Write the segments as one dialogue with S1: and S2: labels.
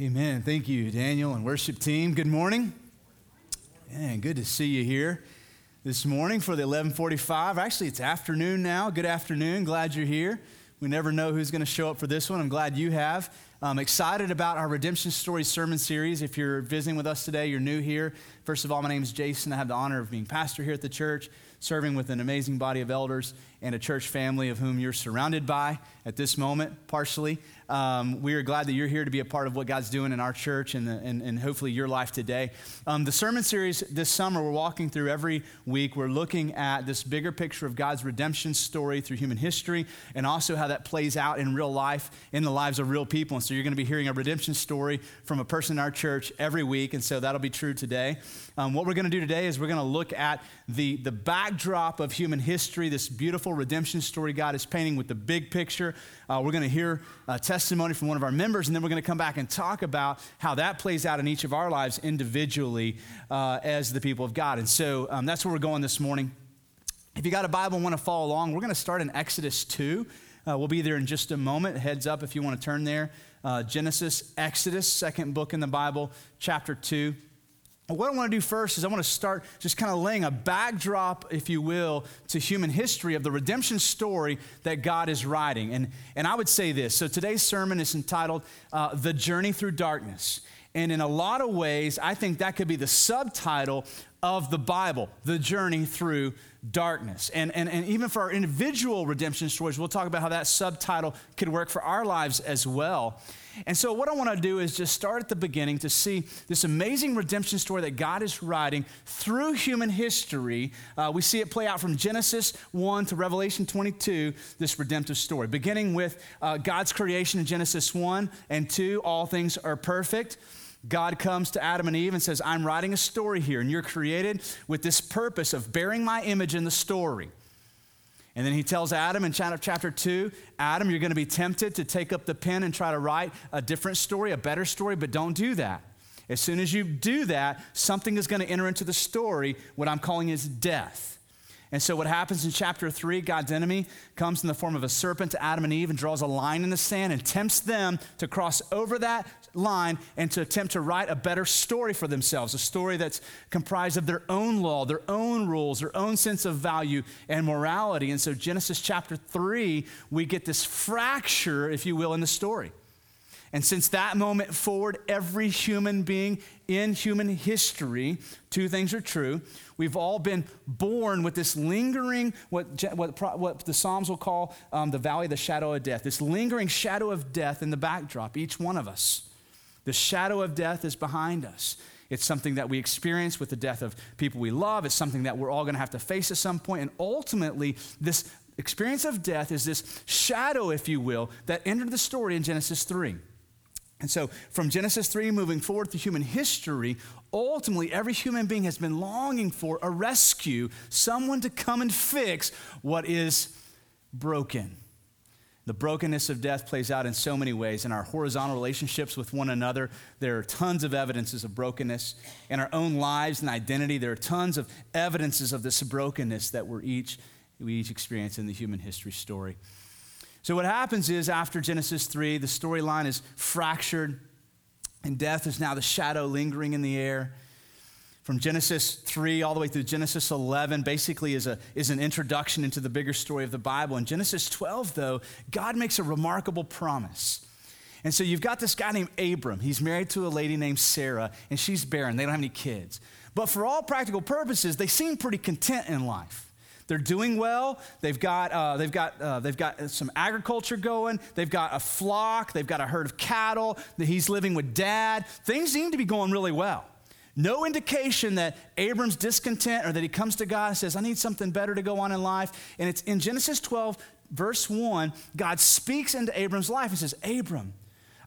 S1: Amen. Thank you, Daniel and worship team. Good morning. And good to see you here this morning for the 1145. Actually, it's afternoon now. Good afternoon. Glad you're here. We never know who's going to show up for this one. I'm glad you have. I'm excited about our Redemption Story sermon series. If you're visiting with us today, you're new here. First of all, my name is Jason. I have the honor of being pastor here at the church, serving with an amazing body of elders and a church family of whom you're surrounded by at this moment, partially. Um, we are glad that you're here to be a part of what God's doing in our church and, the, and, and, hopefully your life today. Um, the sermon series this summer, we're walking through every week. We're looking at this bigger picture of God's redemption story through human history and also how that plays out in real life, in the lives of real people. And so you're going to be hearing a redemption story from a person in our church every week. And so that'll be true today. Um, what we're going to do today is we're going to look at the, the backdrop of human history, this beautiful redemption story God is painting with the big picture. Uh, we're going to hear a testimony from one of our members, and then we're going to come back and talk about how that plays out in each of our lives individually uh, as the people of God. And so um, that's where we're going this morning. If you got a Bible and want to follow along, we're going to start in Exodus 2. Uh, we'll be there in just a moment. Heads up if you want to turn there. Uh, Genesis, Exodus, second book in the Bible, chapter 2. What I want to do first is I want to start just kind of laying a backdrop, if you will, to human history of the redemption story that God is writing. And, and I would say this. So today's sermon is entitled uh, The Journey Through Darkness. And in a lot of ways, I think that could be the subtitle of the Bible, The Journey Through Darkness. And, and, and even for our individual redemption stories, we'll talk about how that subtitle could work for our lives as well. And so, what I want to do is just start at the beginning to see this amazing redemption story that God is writing through human history. Uh, we see it play out from Genesis 1 to Revelation 22, this redemptive story. Beginning with uh, God's creation in Genesis 1 and 2, all things are perfect. God comes to Adam and Eve and says, I'm writing a story here, and you're created with this purpose of bearing my image in the story. And then he tells Adam in chapter 2 Adam, you're going to be tempted to take up the pen and try to write a different story, a better story, but don't do that. As soon as you do that, something is going to enter into the story, what I'm calling is death. And so, what happens in chapter 3, God's enemy comes in the form of a serpent to Adam and Eve and draws a line in the sand and tempts them to cross over that line and to attempt to write a better story for themselves, a story that's comprised of their own law, their own rules, their own sense of value and morality. And so, Genesis chapter 3, we get this fracture, if you will, in the story. And since that moment forward, every human being in human history, two things are true. We've all been born with this lingering, what, what, what the Psalms will call um, the valley of the shadow of death, this lingering shadow of death in the backdrop, each one of us. The shadow of death is behind us. It's something that we experience with the death of people we love. It's something that we're all going to have to face at some point. And ultimately, this experience of death is this shadow, if you will, that entered the story in Genesis 3. And so, from Genesis 3 moving forward through human history, ultimately every human being has been longing for a rescue, someone to come and fix what is broken. The brokenness of death plays out in so many ways. In our horizontal relationships with one another, there are tons of evidences of brokenness. In our own lives and identity, there are tons of evidences of this brokenness that we're each, we each experience in the human history story. So, what happens is after Genesis 3, the storyline is fractured, and death is now the shadow lingering in the air. From Genesis 3 all the way through Genesis 11, basically is, a, is an introduction into the bigger story of the Bible. In Genesis 12, though, God makes a remarkable promise. And so you've got this guy named Abram. He's married to a lady named Sarah, and she's barren. They don't have any kids. But for all practical purposes, they seem pretty content in life. They're doing well. They've got, uh, they've, got, uh, they've got some agriculture going. They've got a flock. They've got a herd of cattle. He's living with dad. Things seem to be going really well. No indication that Abram's discontent or that he comes to God and says, I need something better to go on in life. And it's in Genesis 12, verse 1, God speaks into Abram's life and says, Abram,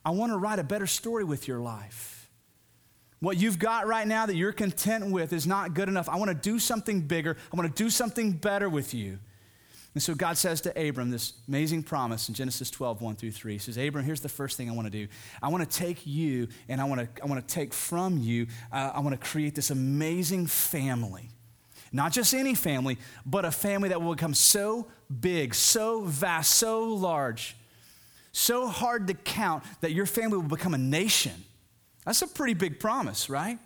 S1: I want to write a better story with your life. What you've got right now that you're content with is not good enough. I want to do something bigger. I want to do something better with you. And so God says to Abram this amazing promise in Genesis 12, 1 through 3. He says, Abram, here's the first thing I want to do. I want to take you and I want to, I want to take from you, uh, I want to create this amazing family. Not just any family, but a family that will become so big, so vast, so large, so hard to count that your family will become a nation That's a pretty big promise, right?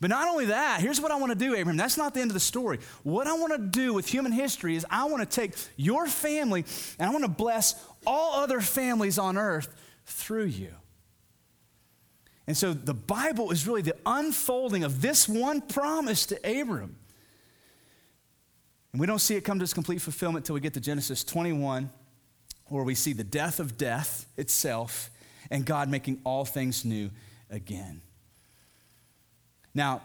S1: But not only that, here's what I want to do, Abraham. That's not the end of the story. What I want to do with human history is I want to take your family and I want to bless all other families on earth through you. And so the Bible is really the unfolding of this one promise to Abram. And we don't see it come to its complete fulfillment until we get to Genesis 21, where we see the death of death itself and God making all things new again. Now,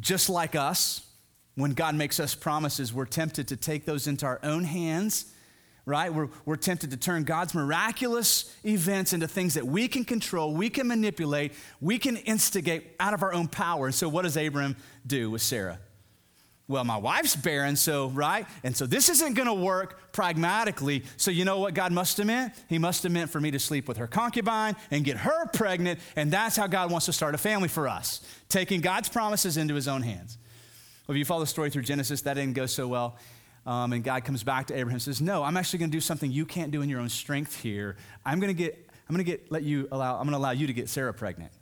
S1: just like us, when God makes us promises, we're tempted to take those into our own hands, right? We're, we're tempted to turn God's miraculous events into things that we can control, we can manipulate, we can instigate out of our own power. And so, what does Abram do with Sarah? Well, my wife's barren, so, right? And so this isn't gonna work pragmatically. So, you know what God must have meant? He must have meant for me to sleep with her concubine and get her pregnant. And that's how God wants to start a family for us, taking God's promises into his own hands. Well, if you follow the story through Genesis, that didn't go so well. Um, and God comes back to Abraham and says, No, I'm actually gonna do something you can't do in your own strength here. I'm gonna get, I'm gonna get, let you allow, I'm gonna allow you to get Sarah pregnant.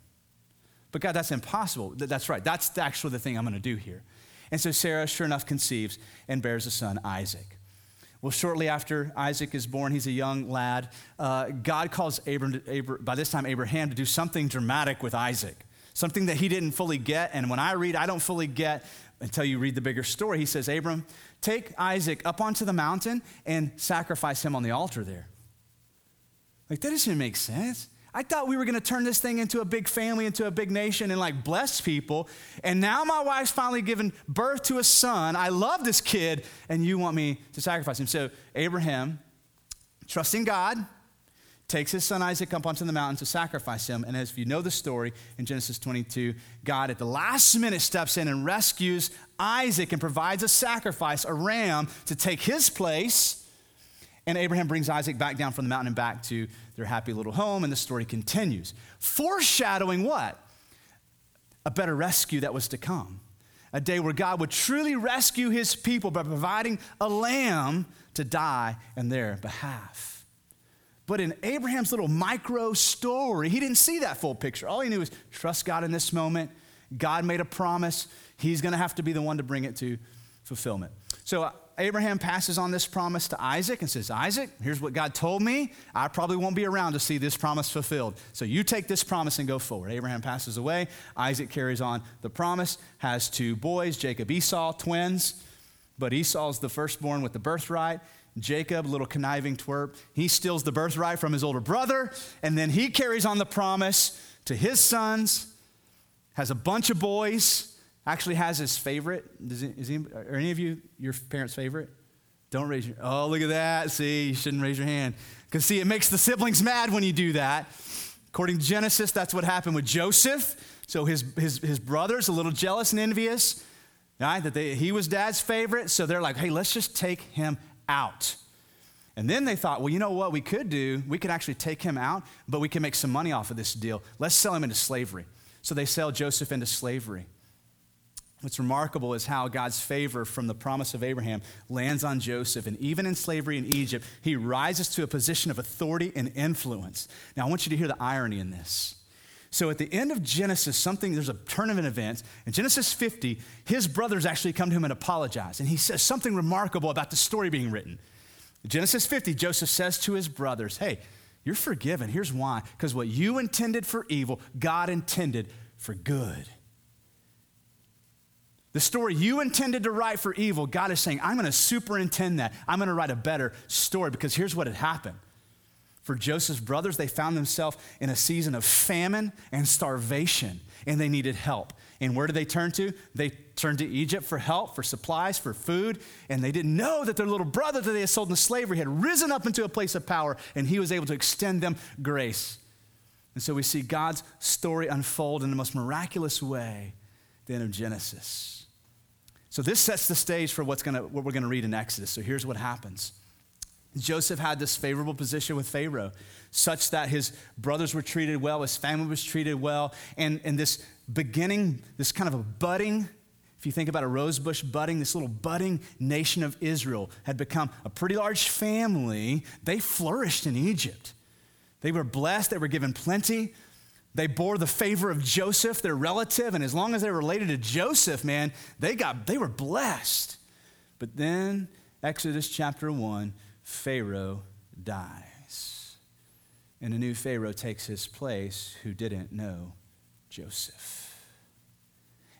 S1: But God, that's impossible. That's right. That's actually the thing I'm gonna do here. And so Sarah, sure enough, conceives and bears a son, Isaac. Well, shortly after Isaac is born, he's a young lad. Uh, God calls Abram, to, by this time, Abraham to do something dramatic with Isaac, something that he didn't fully get. And when I read, I don't fully get until you read the bigger story. He says, Abram, take Isaac up onto the mountain and sacrifice him on the altar there. Like, that doesn't make sense. I thought we were going to turn this thing into a big family, into a big nation, and like bless people. And now my wife's finally given birth to a son. I love this kid, and you want me to sacrifice him. So Abraham, trusting God, takes his son Isaac up onto the mountain to sacrifice him. And as you know the story in Genesis 22, God at the last minute steps in and rescues Isaac and provides a sacrifice, a ram, to take his place. And Abraham brings Isaac back down from the mountain and back to their happy little home, and the story continues. Foreshadowing what? A better rescue that was to come. A day where God would truly rescue his people by providing a lamb to die in their behalf. But in Abraham's little micro story, he didn't see that full picture. All he knew was trust God in this moment. God made a promise. He's going to have to be the one to bring it to fulfillment. So Abraham passes on this promise to Isaac and says, Isaac, here's what God told me. I probably won't be around to see this promise fulfilled. So you take this promise and go forward. Abraham passes away. Isaac carries on the promise, has two boys, Jacob, Esau, twins. But Esau's the firstborn with the birthright. Jacob, little conniving twerp, he steals the birthright from his older brother, and then he carries on the promise to his sons, has a bunch of boys actually has his favorite. Does is he, are any of you your parents' favorite? Don't raise your Oh, look at that. See, you shouldn't raise your hand. Because, see, it makes the siblings mad when you do that. According to Genesis, that's what happened with Joseph. So his, his, his brother's a little jealous and envious, right? That they, he was dad's favorite. So they're like, hey, let's just take him out. And then they thought, well, you know what we could do? We could actually take him out, but we can make some money off of this deal. Let's sell him into slavery. So they sell Joseph into slavery. What's remarkable is how God's favor from the promise of Abraham lands on Joseph. And even in slavery in Egypt, he rises to a position of authority and influence. Now, I want you to hear the irony in this. So, at the end of Genesis, something, there's a turn of an event. In Genesis 50, his brothers actually come to him and apologize. And he says something remarkable about the story being written. In Genesis 50, Joseph says to his brothers, Hey, you're forgiven. Here's why. Because what you intended for evil, God intended for good. The story you intended to write for evil, God is saying, I'm going to superintend that. I'm going to write a better story because here's what had happened. For Joseph's brothers, they found themselves in a season of famine and starvation, and they needed help. And where did they turn to? They turned to Egypt for help, for supplies, for food, and they didn't know that their little brother that they had sold into slavery had risen up into a place of power, and he was able to extend them grace. And so we see God's story unfold in the most miraculous way, the end of Genesis. So this sets the stage for what's gonna, what we're going to read in Exodus. So here's what happens. Joseph had this favorable position with Pharaoh, such that his brothers were treated well, his family was treated well, and, and this beginning, this kind of a budding, if you think about a rosebush budding, this little budding nation of Israel had become a pretty large family. They flourished in Egypt. They were blessed, they were given plenty, They bore the favor of Joseph, their relative, and as long as they were related to Joseph, man, they got they were blessed. But then Exodus chapter 1, Pharaoh dies. And a new Pharaoh takes his place who didn't know Joseph.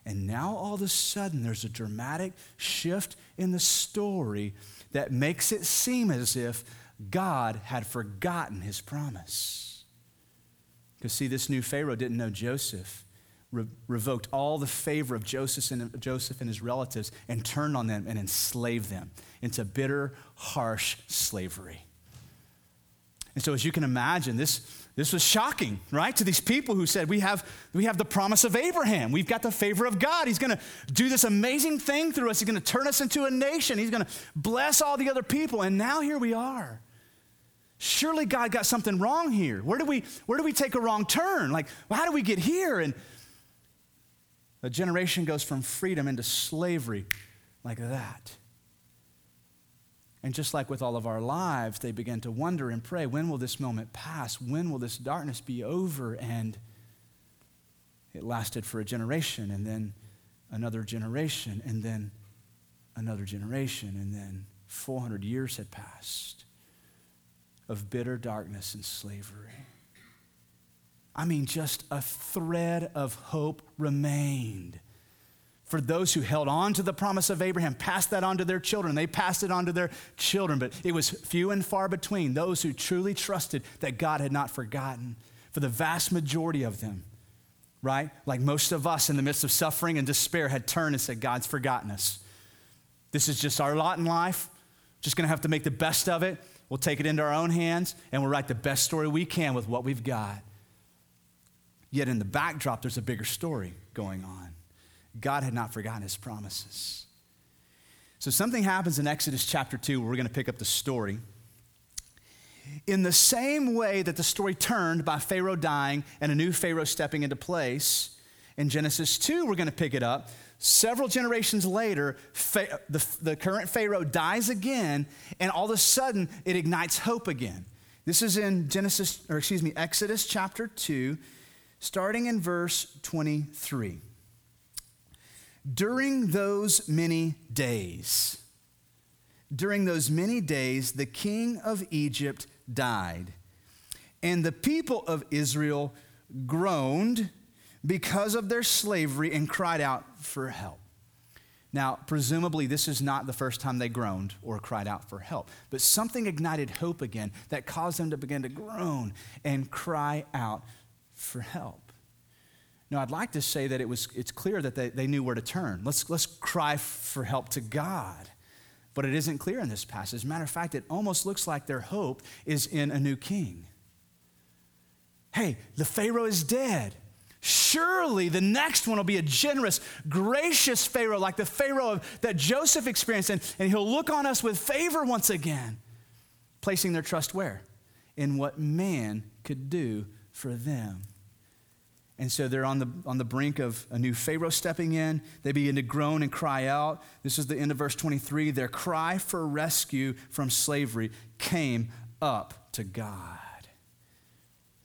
S1: And now all of a sudden, there's a dramatic shift in the story that makes it seem as if God had forgotten his promise. Because, see, this new Pharaoh didn't know Joseph, re- revoked all the favor of Joseph and, Joseph and his relatives, and turned on them and enslaved them into bitter, harsh slavery. And so, as you can imagine, this, this was shocking, right, to these people who said, we have, we have the promise of Abraham. We've got the favor of God. He's going to do this amazing thing through us. He's going to turn us into a nation. He's going to bless all the other people. And now here we are. Surely God got something wrong here. Where do we, where do we take a wrong turn? Like, well, how do we get here? And a generation goes from freedom into slavery like that. And just like with all of our lives, they begin to wonder and pray when will this moment pass? When will this darkness be over? And it lasted for a generation, and then another generation, and then another generation, and then 400 years had passed of bitter darkness and slavery. I mean, just a thread of hope remained for those who held on to the promise of Abraham, passed that on to their children. They passed it on to their children, but it was few and far between those who truly trusted that God had not forgotten. For the vast majority of them, right? Like most of us in the midst of suffering and despair had turned and said, God's forgotten us. This is just our lot in life. Just gonna have to make the best of it. We'll take it into our own hands and we'll write the best story we can with what we've got. Yet in the backdrop, there's a bigger story going on. God had not forgotten his promises. So something happens in Exodus chapter 2 where we're going to pick up the story. In the same way that the story turned by Pharaoh dying and a new Pharaoh stepping into place, in Genesis 2, we're going to pick it up. Several generations later, the, the current Pharaoh dies again, and all of a sudden it ignites hope again. This is in Genesis, or excuse me, Exodus chapter 2, starting in verse 23. During those many days, during those many days, the king of Egypt died, and the people of Israel groaned because of their slavery and cried out for help. Now, presumably, this is not the first time they groaned or cried out for help, but something ignited hope again that caused them to begin to groan and cry out for help. Now, I'd like to say that it was, it's clear that they, they knew where to turn. Let's, let's cry for help to God. But it isn't clear in this passage. As a matter of fact, it almost looks like their hope is in a new king. Hey, the Pharaoh is dead. Surely the next one will be a generous, gracious Pharaoh like the Pharaoh that Joseph experienced, and, and he'll look on us with favor once again, placing their trust where? In what man could do for them. And so they're on the, on the brink of a new Pharaoh stepping in. They begin to groan and cry out. This is the end of verse 23. Their cry for rescue from slavery came up to God.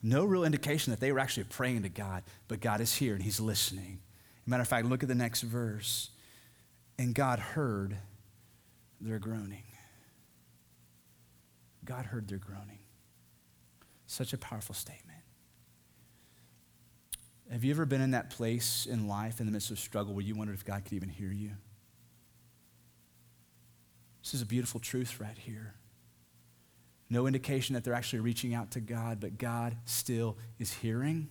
S1: No real indication that they were actually praying to God, but God is here and He's listening. matter of fact, look at the next verse. And God heard their groaning. God heard their groaning. Such a powerful statement. Have you ever been in that place in life in the midst of struggle where you wondered if God could even hear you? This is a beautiful truth right here. No indication that they're actually reaching out to God, but God still is hearing.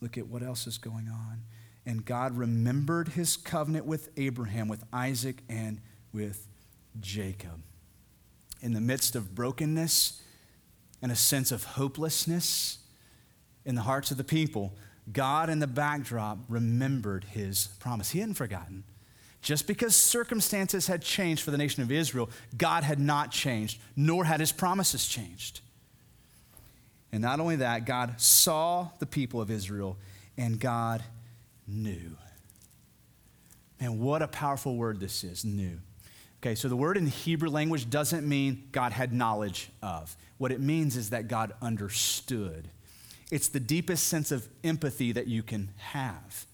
S1: Look at what else is going on. And God remembered his covenant with Abraham, with Isaac, and with Jacob. In the midst of brokenness and a sense of hopelessness in the hearts of the people, God in the backdrop remembered his promise. He hadn't forgotten. Just because circumstances had changed for the nation of Israel, God had not changed, nor had his promises changed. And not only that, God saw the people of Israel and God knew. Man, what a powerful word this is, knew. Okay, so the word in the Hebrew language doesn't mean God had knowledge of. What it means is that God understood it's the deepest sense of empathy that you can have.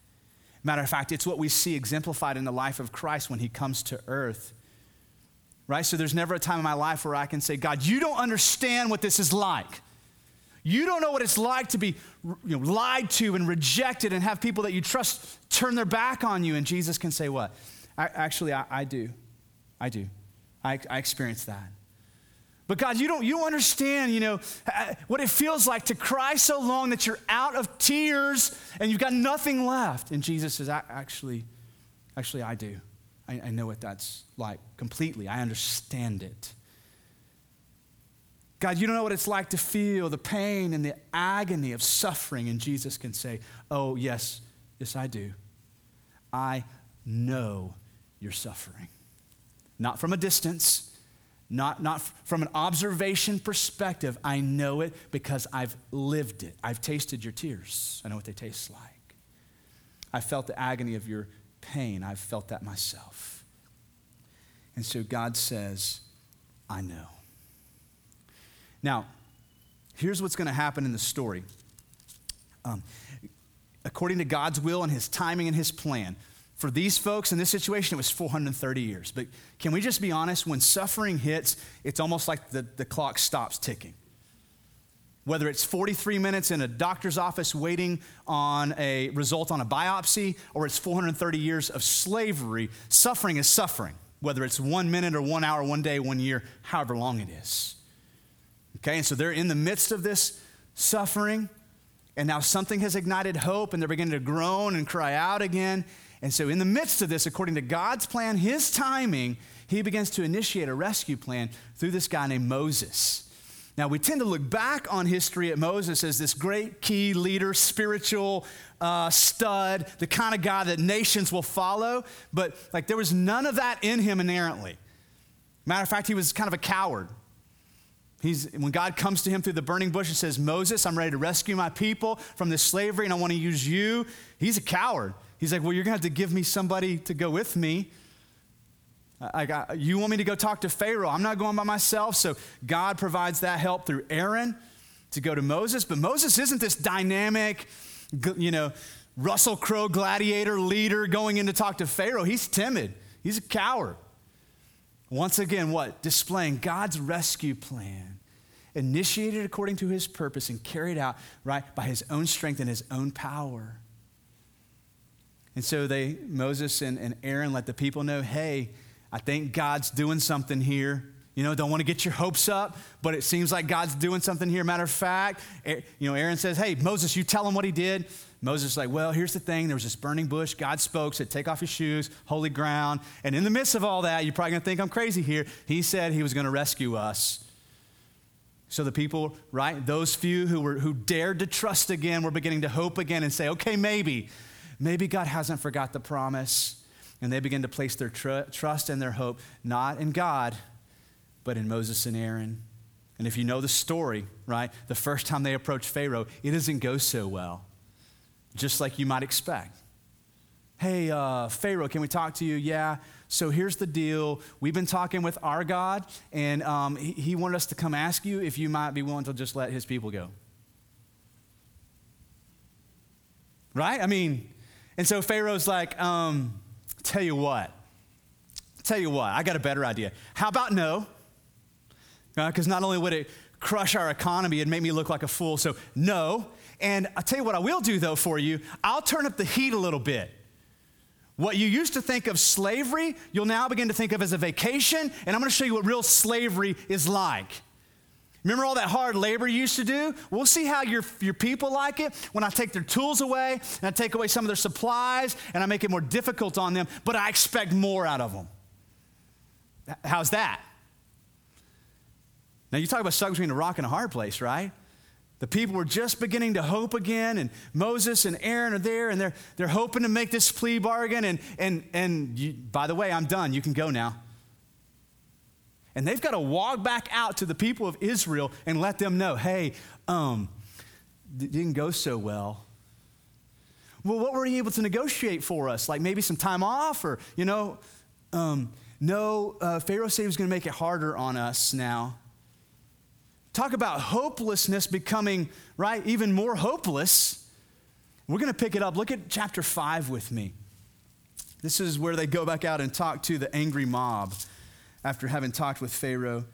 S1: Matter of fact, it's what we see exemplified in the life of Christ when he comes to earth. Right? So there's never a time in my life where I can say, God, you don't understand what this is like. You don't know what it's like to be you know, lied to and rejected and have people that you trust turn their back on you. And Jesus can say, What? I, actually, I, I, do. I do. I, I experience that. But God, you don't, you don't understand, you know, uh, what it feels like to cry so long that you're out of tears and you've got nothing left. And Jesus says, actually, actually, I do. I, I know what that's like completely. I understand it. God, you don't know what it's like to feel the pain and the agony of suffering. And Jesus can say, Oh, yes, yes, I do. I know you're suffering. Not from a distance, not, not from an observation perspective. I know it because I've lived it. I've tasted your tears. I know what they taste like. I felt the agony of your pain. I've felt that myself. And so God says, I know. Now, here's what's going to happen in the story. Um, according to God's will and his timing and his plan, for these folks in this situation, it was 430 years. But can we just be honest? When suffering hits, it's almost like the, the clock stops ticking. Whether it's 43 minutes in a doctor's office waiting on a result on a biopsy, or it's 430 years of slavery, suffering is suffering, whether it's one minute or one hour, one day, one year, however long it is. Okay, and so they're in the midst of this suffering, and now something has ignited hope, and they're beginning to groan and cry out again. And so, in the midst of this, according to God's plan, His timing, He begins to initiate a rescue plan through this guy named Moses. Now, we tend to look back on history at Moses as this great key leader, spiritual uh, stud, the kind of guy that nations will follow, but like there was none of that in him inherently. Matter of fact, he was kind of a coward. He's, when God comes to him through the burning bush and says, Moses, I'm ready to rescue my people from this slavery and I want to use you, he's a coward. He's like, Well, you're going to have to give me somebody to go with me. I got, you want me to go talk to Pharaoh? I'm not going by myself. So God provides that help through Aaron to go to Moses. But Moses isn't this dynamic, you know, Russell Crowe gladiator leader going in to talk to Pharaoh. He's timid, he's a coward. Once again, what? Displaying God's rescue plan, initiated according to his purpose and carried out, right, by his own strength and his own power. And so they, Moses and, and Aaron let the people know, hey, I think God's doing something here. You know, don't want to get your hopes up, but it seems like God's doing something here. Matter of fact, you know, Aaron says, Hey, Moses, you tell him what he did. Moses is like, Well, here's the thing. There was this burning bush. God spoke, said, Take off your shoes, holy ground. And in the midst of all that, you're probably going to think I'm crazy here. He said he was going to rescue us. So the people, right, those few who, were, who dared to trust again were beginning to hope again and say, Okay, maybe, maybe God hasn't forgot the promise. And they begin to place their tr- trust and their hope not in God, but in Moses and Aaron. And if you know the story, right, the first time they approach Pharaoh, it doesn't go so well just like you might expect. Hey, uh, Pharaoh, can we talk to you? Yeah. So here's the deal. We've been talking with our God, and um, he, he wanted us to come ask you if you might be willing to just let his people go. Right? I mean, and so Pharaoh's like, um, tell you what, tell you what, I got a better idea. How about no? Because uh, not only would it crush our economy and make me look like a fool, so no. And I'll tell you what I will do though for you, I'll turn up the heat a little bit. What you used to think of slavery, you'll now begin to think of as a vacation, and I'm gonna show you what real slavery is like. Remember all that hard labor you used to do? We'll see how your, your people like it when I take their tools away and I take away some of their supplies and I make it more difficult on them, but I expect more out of them. How's that? Now, you talk about stuck between a rock and a hard place, right? The people were just beginning to hope again, and Moses and Aaron are there, and they're, they're hoping to make this plea bargain. And, and, and you, by the way, I'm done. You can go now. And they've got to walk back out to the people of Israel and let them know hey, um, it didn't go so well. Well, what were you able to negotiate for us? Like maybe some time off, or, you know, um, no, uh, Pharaoh said he was going to make it harder on us now. Talk about hopelessness becoming, right, even more hopeless. We're going to pick it up. Look at chapter 5 with me. This is where they go back out and talk to the angry mob after having talked with Pharaoh.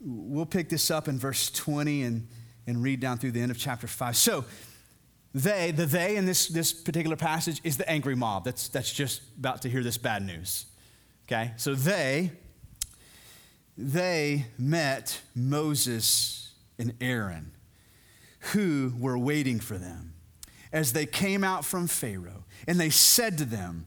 S1: We'll pick this up in verse 20 and, and read down through the end of chapter 5. So, they, the they in this, this particular passage is the angry mob that's, that's just about to hear this bad news. Okay? So they, they met Moses and Aaron, who were waiting for them as they came out from Pharaoh. And they said to them,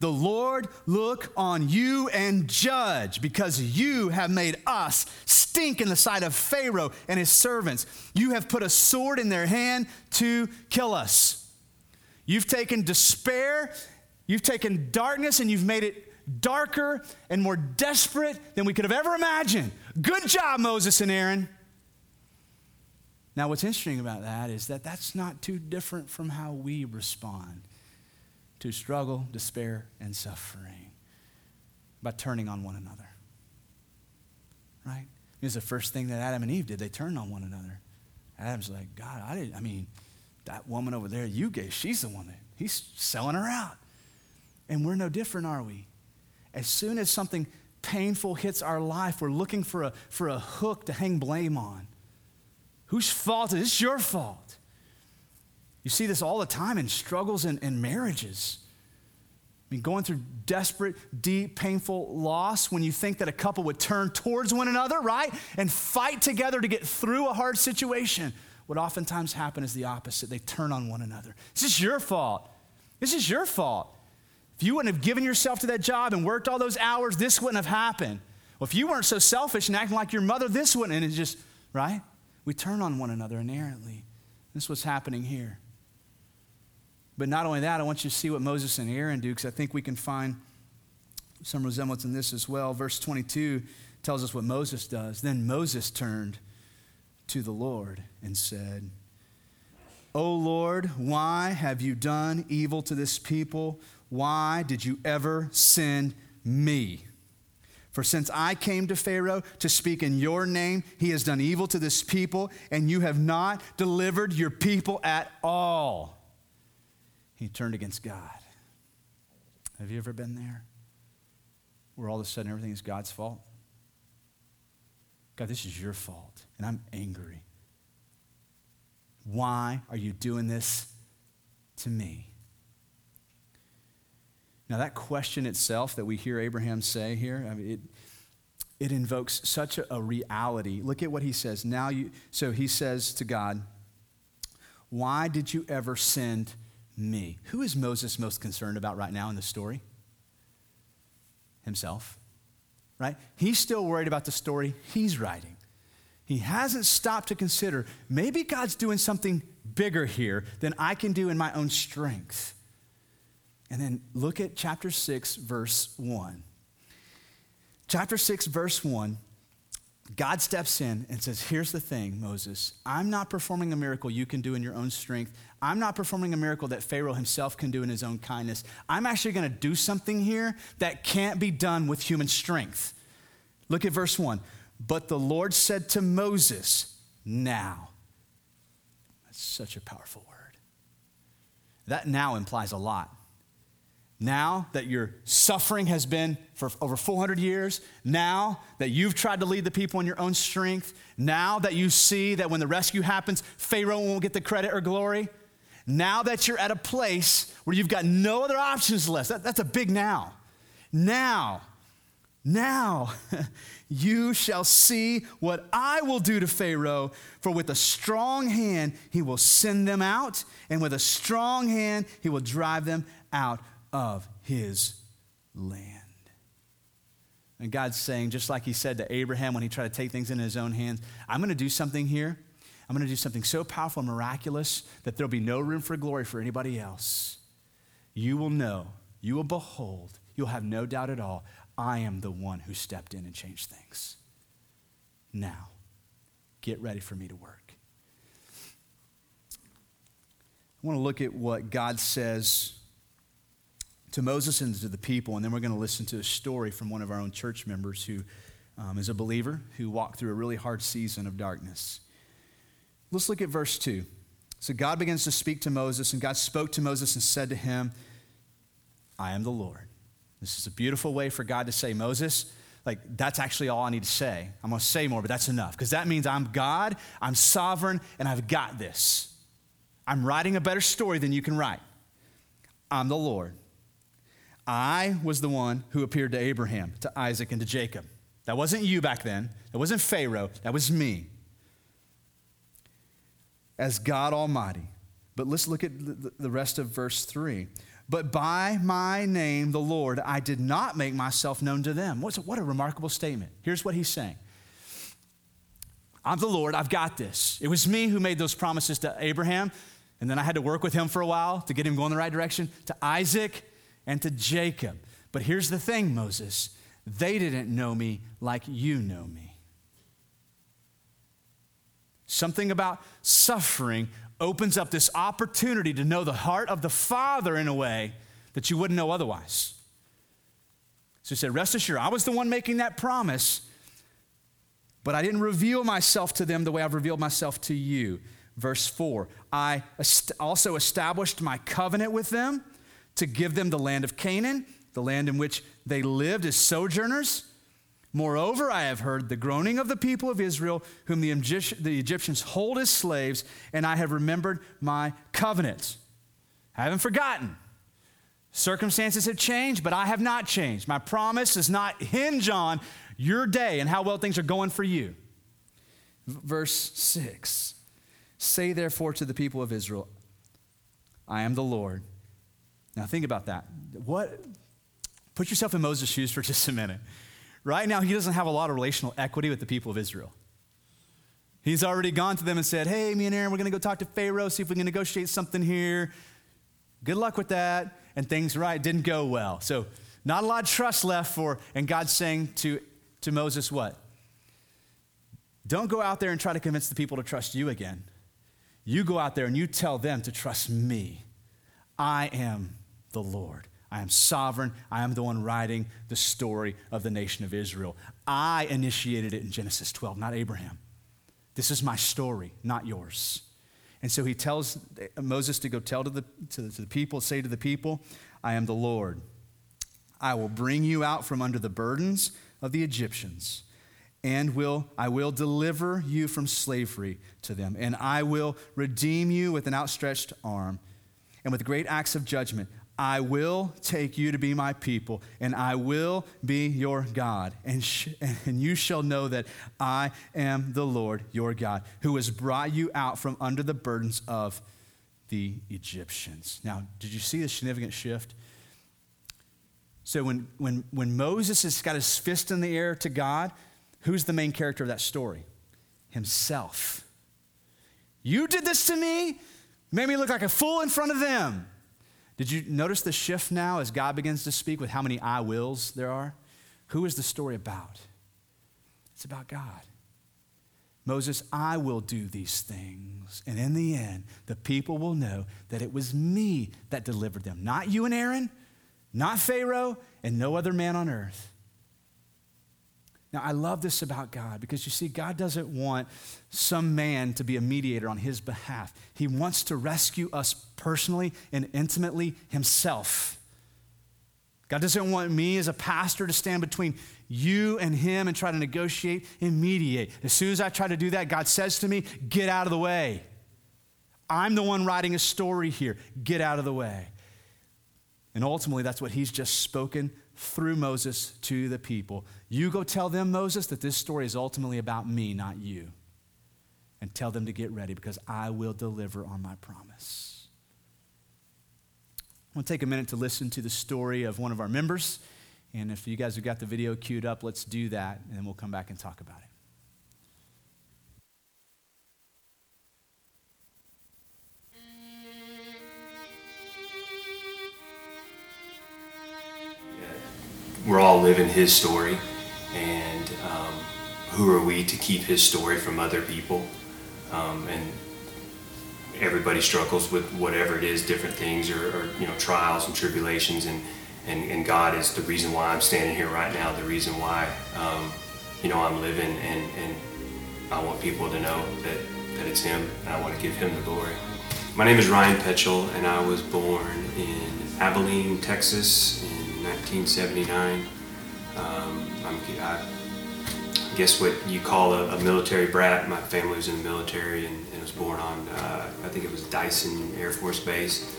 S1: the Lord look on you and judge, because you have made us stink in the sight of Pharaoh and his servants. You have put a sword in their hand to kill us. You've taken despair, you've taken darkness, and you've made it darker and more desperate than we could have ever imagined. Good job, Moses and Aaron. Now, what's interesting about that is that that's not too different from how we respond to struggle, despair, and suffering by turning on one another. Right? It's the first thing that Adam and Eve did. They turned on one another. Adam's like, God, I didn't, I mean, that woman over there you gave, she's the one that he's selling her out. And we're no different, are we? As soon as something painful hits our life, we're looking for a, for a hook to hang blame on. Whose fault is it? It's your fault. You see this all the time in struggles and, in marriages. I mean, going through desperate, deep, painful loss when you think that a couple would turn towards one another, right? And fight together to get through a hard situation. What oftentimes happens is the opposite. They turn on one another. This is your fault. This is your fault. If you wouldn't have given yourself to that job and worked all those hours, this wouldn't have happened. Well, if you weren't so selfish and acting like your mother, this wouldn't. And it's just, right? We turn on one another inerrantly. This is what's happening here. But not only that, I want you to see what Moses and Aaron do, because I think we can find some resemblance in this as well. Verse 22 tells us what Moses does. Then Moses turned to the Lord and said, O Lord, why have you done evil to this people? Why did you ever send me? For since I came to Pharaoh to speak in your name, he has done evil to this people, and you have not delivered your people at all he turned against God. Have you ever been there? Where all of a sudden everything is God's fault? God, this is your fault, and I'm angry. Why are you doing this to me? Now, that question itself that we hear Abraham say here, I mean, it, it invokes such a, a reality. Look at what he says. Now you, so he says to God, Why did you ever send me. Who is Moses most concerned about right now in the story? Himself, right? He's still worried about the story he's writing. He hasn't stopped to consider maybe God's doing something bigger here than I can do in my own strength. And then look at chapter 6, verse 1. Chapter 6, verse 1 God steps in and says, Here's the thing, Moses. I'm not performing a miracle you can do in your own strength. I'm not performing a miracle that Pharaoh himself can do in his own kindness. I'm actually going to do something here that can't be done with human strength. Look at verse 1. But the Lord said to Moses, Now. That's such a powerful word. That now implies a lot. Now that your suffering has been for over 400 years, now that you've tried to lead the people in your own strength, now that you see that when the rescue happens, Pharaoh won't get the credit or glory, now that you're at a place where you've got no other options left, that, that's a big now. Now, now you shall see what I will do to Pharaoh, for with a strong hand he will send them out, and with a strong hand he will drive them out of his land. And God's saying, just like he said to Abraham when he tried to take things in his own hands, I'm going to do something here. I'm going to do something so powerful and miraculous that there'll be no room for glory for anybody else. You will know, you will behold, you'll have no doubt at all. I am the one who stepped in and changed things. Now, get ready for me to work. I want to look at what God says to Moses and to the people, and then we're going to listen to a story from one of our own church members who um, as a believer who walked through a really hard season of darkness. Let's look at verse 2. So God begins to speak to Moses, and God spoke to Moses and said to him, I am the Lord. This is a beautiful way for God to say, Moses, like that's actually all I need to say. I'm going to say more, but that's enough because that means I'm God, I'm sovereign, and I've got this. I'm writing a better story than you can write. I'm the Lord. I was the one who appeared to Abraham, to Isaac, and to Jacob. That wasn't you back then. That wasn't Pharaoh. That was me. As God Almighty. But let's look at the rest of verse 3. But by my name, the Lord, I did not make myself known to them. What's, what a remarkable statement. Here's what he's saying I'm the Lord, I've got this. It was me who made those promises to Abraham, and then I had to work with him for a while to get him going the right direction, to Isaac and to Jacob. But here's the thing, Moses they didn't know me like you know me. Something about suffering opens up this opportunity to know the heart of the Father in a way that you wouldn't know otherwise. So he said, Rest assured, I was the one making that promise, but I didn't reveal myself to them the way I've revealed myself to you. Verse 4 I also established my covenant with them to give them the land of Canaan, the land in which they lived as sojourners. Moreover, I have heard the groaning of the people of Israel, whom the, Egyptians hold as slaves, and I have remembered my covenant. I haven't forgotten. Circumstances have changed, but I have not changed. My promise does not hinge on your day and how well things are going for you. Verse 6 Say therefore to the people of Israel, I am the Lord. Now think about that. What put yourself in Moses' shoes for just a minute. Right now he doesn't have a lot of relational equity with the people of Israel. He's already gone to them and said, Hey, me and Aaron, we're going to go talk to Pharaoh, see if we can negotiate something here. Good luck with that. And things, right, didn't go well. So, not a lot of trust left for, and God's saying to, to Moses, What? Don't go out there and try to convince the people to trust you again. You go out there and you tell them to trust me. I am the Lord. I am sovereign. I am the one writing the story of the nation of Israel. I initiated it in Genesis 12, not Abraham. This is my story, not yours. And so he tells Moses to go tell to the, to the, to the people, say to the people, I am the Lord. I will bring you out from under the burdens of the Egyptians and will I will deliver you from slavery to them and I will redeem you with an outstretched arm and with great acts of judgment I will take you to be my people and I will be your God and sh- and you shall know that I am the Lord your God who has brought you out from under the burdens of the Egyptians now did you see the significant shift so when when when Moses has got his fist in the air to God Who's the main character of that story? Himself. You did this to me, made me look like a fool in front of them. Did you notice the shift now as God begins to speak with how many I wills there are? Who is the story about? It's about God. Moses, I will do these things. And in the end, the people will know that it was me that delivered them, not you and Aaron, not Pharaoh, and no other man on earth. Now, I love this about God because you see, God doesn't want some man to be a mediator on his behalf. He wants to rescue us personally and intimately himself. God doesn't want me as a pastor to stand between you and him and try to negotiate and mediate. As soon as I try to do that, God says to me, Get out of the way. I'm the one writing a story here. Get out of the way. And ultimately, that's what he's just spoken through Moses to the people. You go tell them, Moses, that this story is ultimately about me, not you. And tell them to get ready because I will deliver on my promise. I want to take a minute to listen to the story of one of our members. And if you guys have got the video queued up, let's do that, and then we'll come back and talk about it.
S2: We're all living his story, and um, who are we to keep his story from other people? Um, and everybody struggles with whatever it is, different things, or, or, you know, trials and tribulations, and, and and God is the reason why I'm standing here right now, the reason why um, you know, I'm living and, and I want people to know that, that it's Him and I want to give Him the glory. My name is Ryan Petchel and I was born in Abilene, Texas 1979. Um, i guess what you call a, a, military brat. My family was in the military and, and was born on, uh, I think it was Dyess Air Force Base.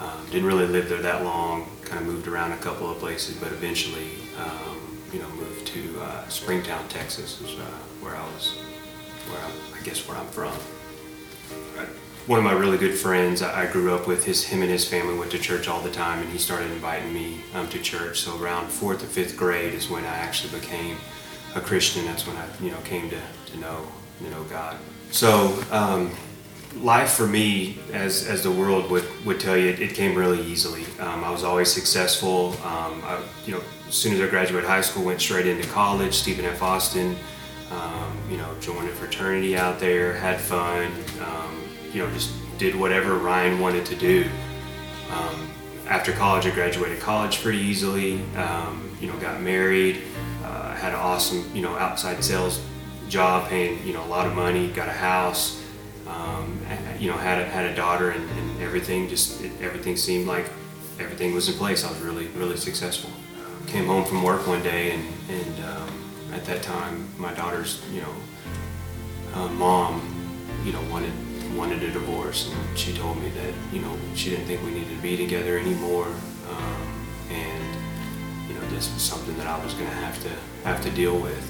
S2: Um, didn't really live there that long, kind of moved around a couple of places, but eventually, um, you know, moved to uh, Springtown, Texas, is uh, where I was, where I, I guess where I'm from one of my really good friends I grew up with, his him and his family went to church all the time, and he started inviting me um, to church. So around fourth or fifth grade is when I actually became a Christian. That's when I you know came to, to know to know God. So um, life for me, as as the world would, would tell you, it, it came really easily. Um, I was always successful. Um, I, you know, as soon as I graduated high school, went straight into college, Stephen F. Austin. Um, you know, joined a fraternity out there, had fun um, you know, just did whatever Ryan wanted to do. Um, after college, I graduated college pretty easily. Um, you know, got married, uh, had an awesome, you know, outside sales job, paying you know a lot of money. Got a house. Um, you know, had a, had a daughter, and, and everything just it, everything seemed like everything was in place. I was really really successful. Came home from work one day, and and um, at that time, my daughter's you know uh, mom, you know, wanted wanted a divorce, and she told me that you know she didn't think we needed to be together anymore, um, and you know this was something that I was going to have to have to deal with.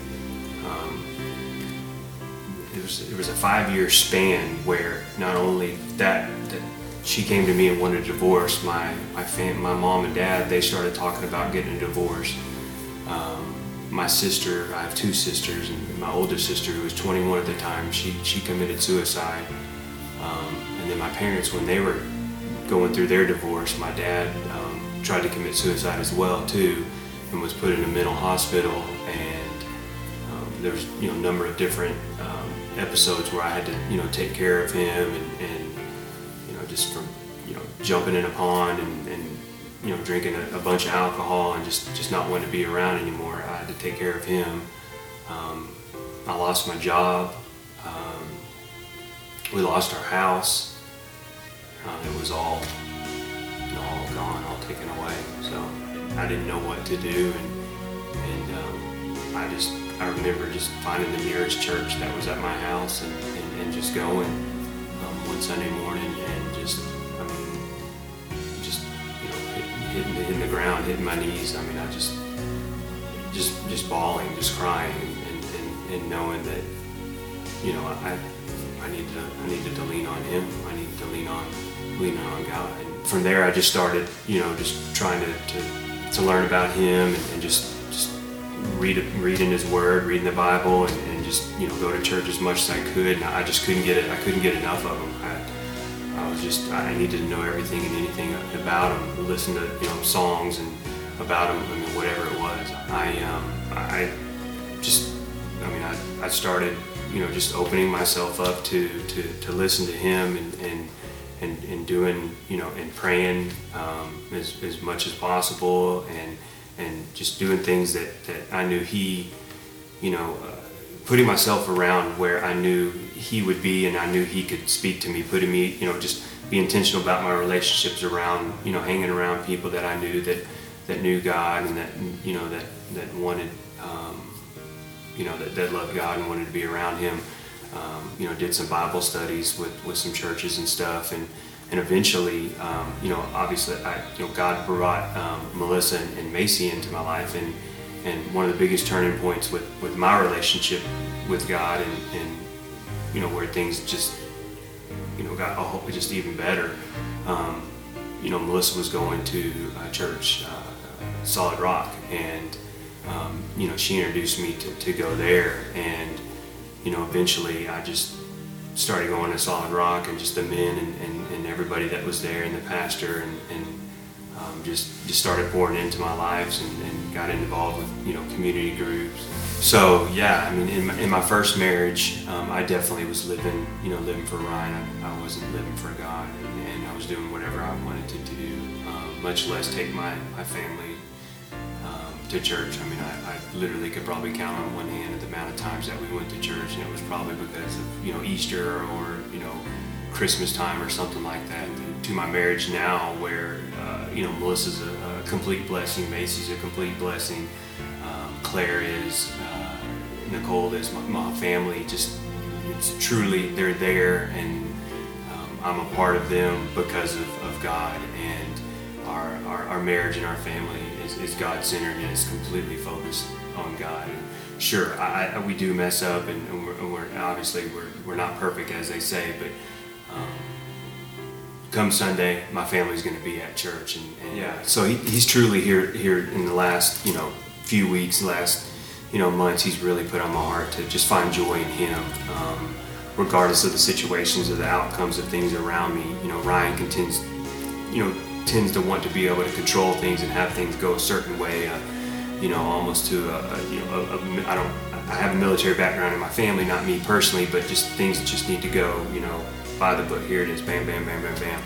S2: Um, it was it was a five year span where not only that that she came to me and wanted a divorce, my my fam- my mom and dad they started talking about getting a divorce. Um, my sister, I have two sisters, and my oldest sister, who was 21 at the time, she she committed suicide. Um, and then my parents, when they were going through their divorce, my dad um, tried to commit suicide as well too, and was put in a mental hospital. And um, there was you know a number of different um, episodes where I had to you know take care of him and, and you know just from you know jumping in a pond and, and you know drinking a, a, bunch of alcohol and just just not wanting to be around anymore. I had to take care of him. Um, I lost my job we lost our house. Um, it was all, all gone, all taken away. So I didn't know what to do, and and um, I just I remember just finding the nearest church that was at my house and, and, and just going um, one Sunday morning and just I mean just you know hitting, hitting the ground, hitting my knees. I mean I just just just bawling, just crying, and, and, and knowing that you know I I needed to, I needed to lean on Him. I needed to lean on, lean on God. And from there, I just started, you know, just trying to, to, to learn about Him and, and just, just read, reading His Word, reading the Bible, and, and, just, you know, go to church as much as I could. And I just couldn't get it. I couldn't get enough of Him. I, I was just, I needed to know everything and anything about Him. Listen to, you know, songs and about Him. I mean, whatever it was. I, um, I just, I mean, I, I started you know, just opening myself up to, to, to listen to him and, and, and, and doing, you know, and praying um, as, as much as possible and, and just doing things that, that I knew he, you know, uh, putting myself around where I knew he would be and I knew he could speak to me, putting me, you know, just be intentional about my relationships around, you know, hanging around people that I knew that, that knew God and that, you know, that, that wanted, um, you know, that, that loved God and wanted to be around Him. Um, you know, did some Bible studies with, with some churches and stuff, and and eventually, um, you know, obviously, I, you know, God brought um, Melissa and, and, Macy into my life, and and one of the biggest turning points with, with my relationship with God, and, and you know, where things just, you know, got whole, just even better. Um, you know, Melissa was going to a church, uh, Solid Rock, and um, you know, she introduced me to, to go there. And, you know, eventually I just started going to Solid Rock and just the men and, and, and everybody that was there and the pastor and, and um, just, just started pouring into my lives and, and got involved with, you know, community groups. So, yeah, I mean, in my, in my first marriage, um, I definitely was living, you know, living for Ryan. I, I wasn't living for God and, I was doing whatever I wanted to do, uh, much less take my, my family to church. I mean, I, I literally could probably count on one hand the amount of times that we went to church, and it was probably because of you know Easter or you know Christmas time or something like that. To my marriage now, where uh, you know Melissa's a, a, complete blessing, Macy's a complete blessing, um, Claire is, uh, Nicole is, my, my, family. Just it's truly they're there, and um, I'm a part of them because of, of God and our, our, our marriage and our family is, is God centered and is completely focused on God. And sure, I, I, we do mess up, and, and, we're, and, we're, obviously we're, we're not perfect as they say, but um, come Sunday, my family's going to be at church, and, and yeah. So he, he's truly here here in the last you know few weeks, last you know months. He's really put on my heart to just find joy in Him. Um, regardless of the situations or the outcomes of things around me, you know, Ryan continues, you know, tends to want to be able to control things and have things go a certain way. Uh, you know, almost to a, a you know, a, a, I don't. I have a military background in my family, not me personally, but just things just need to go. You know, by the book. Here it is, bam, bam, bam, bam, bam.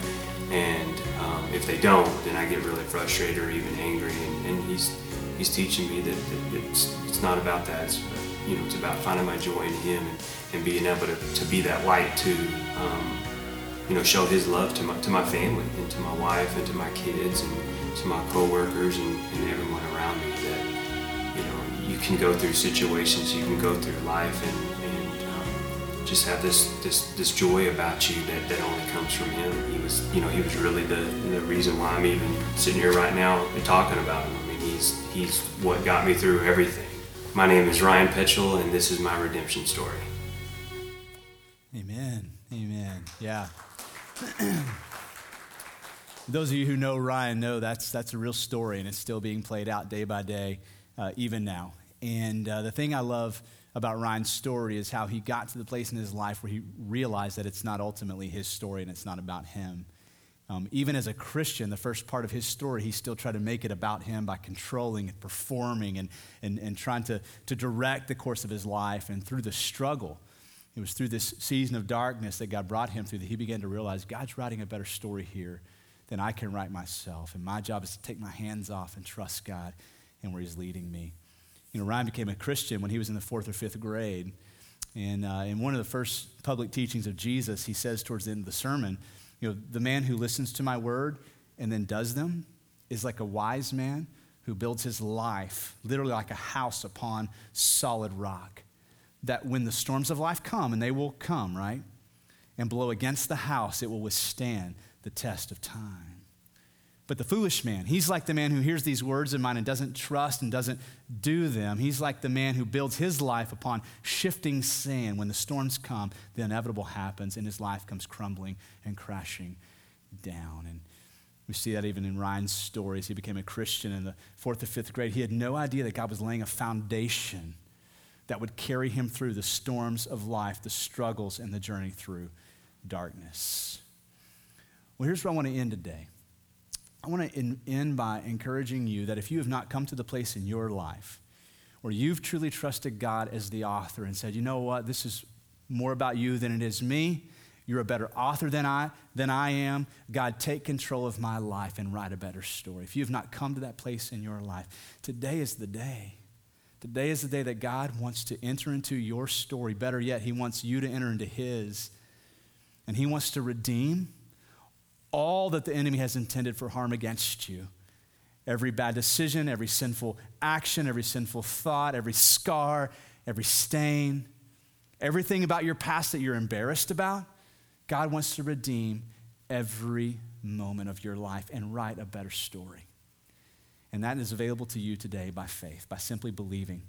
S2: And um, if they don't, then I get really frustrated or even angry. And, and he's he's teaching me that, that, it's it's not about that. It's you know, it's about finding my joy in Him and, and being able to, to be that light to. Um, you know, show his love to my, to my family and to my wife and to my kids and to my coworkers and, and everyone around me that, you know, you can go through situations, you can go through life and, and um, just have this, this, this joy about you that, that only comes from him. He was, you know, he was really the, the reason why I'm even sitting here right now and talking about him. I mean, he's, he's what got me through everything. My name is Ryan Petchel, and this is my redemption story.
S1: Amen. Amen. Yeah. Those of you who know Ryan know that's, that's a real story, and it's still being played out day by day, uh, even now. And uh, the thing I love about Ryan's story is how he got to the place in his life where he realized that it's not ultimately his story and it's not about him. Um, even as a Christian, the first part of his story, he still tried to make it about him by controlling and performing and, and, and trying to, to direct the course of his life. And through the struggle, it was through this season of darkness that God brought him through that he began to realize God's writing a better story here than I can write myself. And my job is to take my hands off and trust God and where he's leading me. You know, Ryan became a Christian when he was in the fourth or fifth grade. And uh, in one of the first public teachings of Jesus, he says towards the end of the sermon, you know, the man who listens to my word and then does them is like a wise man who builds his life literally like a house upon solid rock that when the storms of life come, and they will come, right, and blow against the house, it will withstand the test of time. But the foolish man, he's like the man who hears these words of mine and doesn't trust and doesn't do them. He's like the man who builds his life upon shifting sand. When the storms come, the inevitable happens and his life comes crumbling and crashing down. And we see that even in Ryan's stories. He became a Christian in the fourth or fifth grade. He had no idea that God was laying a foundation that would carry him through the storms of life, the struggles, and the journey through darkness. Well, here's where I want to end today. I want to end by encouraging you that if you have not come to the place in your life where you've truly trusted God as the author and said, you know what, this is more about you than it is me. You're a better author than I, than I am. God, take control of my life and write a better story. If you have not come to that place in your life, today is the day. Today is the day that God wants to enter into your story. Better yet, He wants you to enter into His. And He wants to redeem all that the enemy has intended for harm against you. Every bad decision, every sinful action, every sinful thought, every scar, every stain, everything about your past that you're embarrassed about, God wants to redeem every moment of your life and write a better story. And that is available to you today by faith, by simply believing.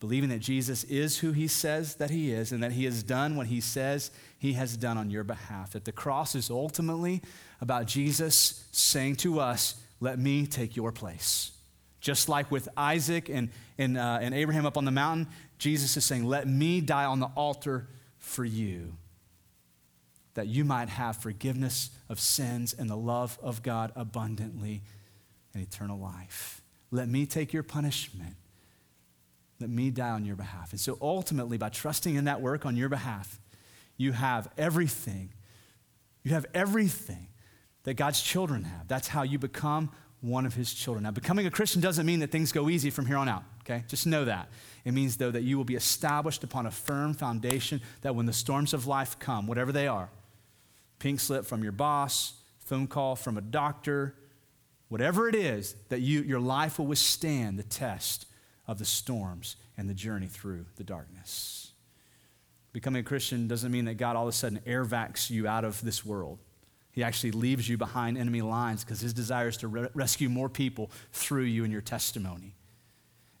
S1: Believing that Jesus is who he says that he is and that he has done what he says he has done on your behalf. That the cross is ultimately about Jesus saying to us, Let me take your place. Just like with Isaac and, and, uh, and Abraham up on the mountain, Jesus is saying, Let me die on the altar for you, that you might have forgiveness of sins and the love of God abundantly and eternal life. Let me take your punishment. Let me die on your behalf. And so ultimately, by trusting in that work on your behalf, you have everything. You have everything that God's children have. That's how you become one of his children. Now, becoming a Christian doesn't mean that things go easy from here on out, okay? Just know that. It means, though, that you will be established upon a firm foundation that when the storms of life come, whatever they are, pink slip from your boss, phone call from a doctor, whatever it is, that you, your life will withstand the test of the storms and the journey through the darkness. Becoming a Christian doesn't mean that God all of a sudden air vacs you out of this world. He actually leaves you behind enemy lines because his desire is to re- rescue more people through you and your testimony.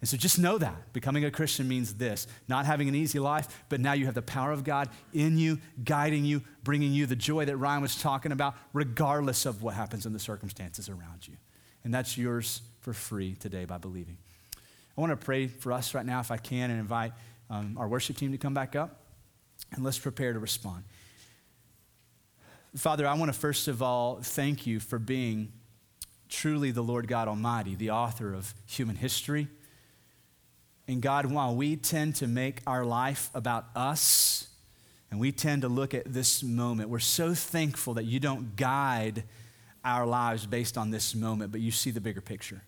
S1: And so just know that. Becoming a Christian means this not having an easy life, but now you have the power of God in you, guiding you, bringing you the joy that Ryan was talking about, regardless of what happens in the circumstances around you. And that's yours for free today by believing. I want to pray for us right now, if I can, and invite um, our worship team to come back up. And let's prepare to respond. Father, I want to first of all thank you for being truly the Lord God Almighty, the author of human history. And God, while we tend to make our life about us, and we tend to look at this moment, we're so thankful that you don't guide our lives based on this moment, but you see the bigger picture.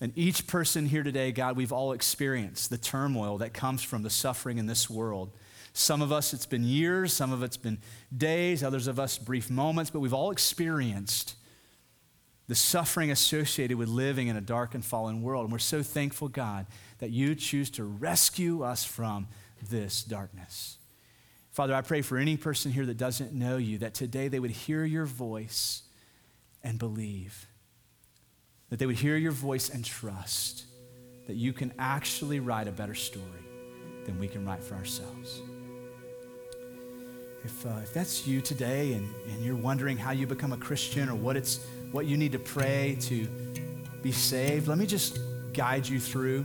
S1: And each person here today, God, we've all experienced the turmoil that comes from the suffering in this world. Some of us, it's been years, some of it's been days, others of us, brief moments, but we've all experienced the suffering associated with living in a dark and fallen world. And we're so thankful, God, that you choose to rescue us from this darkness. Father, I pray for any person here that doesn't know you, that today they would hear your voice and believe, that they would hear your voice and trust that you can actually write a better story than we can write for ourselves. If, uh, if that's you today and, and you're wondering how you become a Christian or what, it's, what you need to pray to be saved, let me just guide you through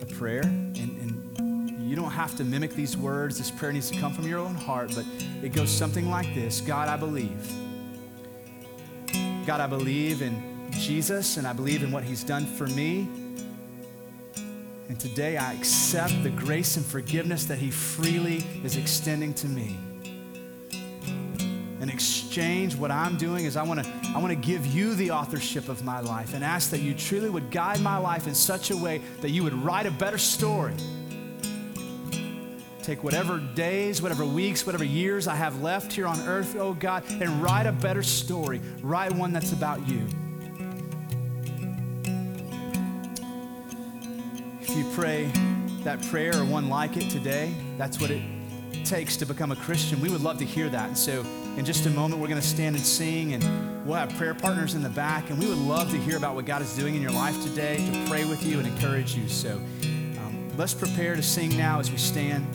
S1: a prayer. And, and you don't have to mimic these words. This prayer needs to come from your own heart, but it goes something like this God, I believe. God, I believe in Jesus and I believe in what he's done for me. And today I accept the grace and forgiveness that he freely is extending to me in exchange, what I'm doing is I want to I want to give you the authorship of my life and ask that you truly would guide my life in such a way that you would write a better story. Take whatever days, whatever weeks, whatever years I have left here on earth, oh God, and write a better story. Write one that's about you. If you pray that prayer or one like it today, that's what it takes to become a Christian. We would love to hear that. And so in just a moment, we're going to stand and sing, and we'll have prayer partners in the back. And we would love to hear about what God is doing in your life today, to pray with you and encourage you. So um, let's prepare to sing now as we stand.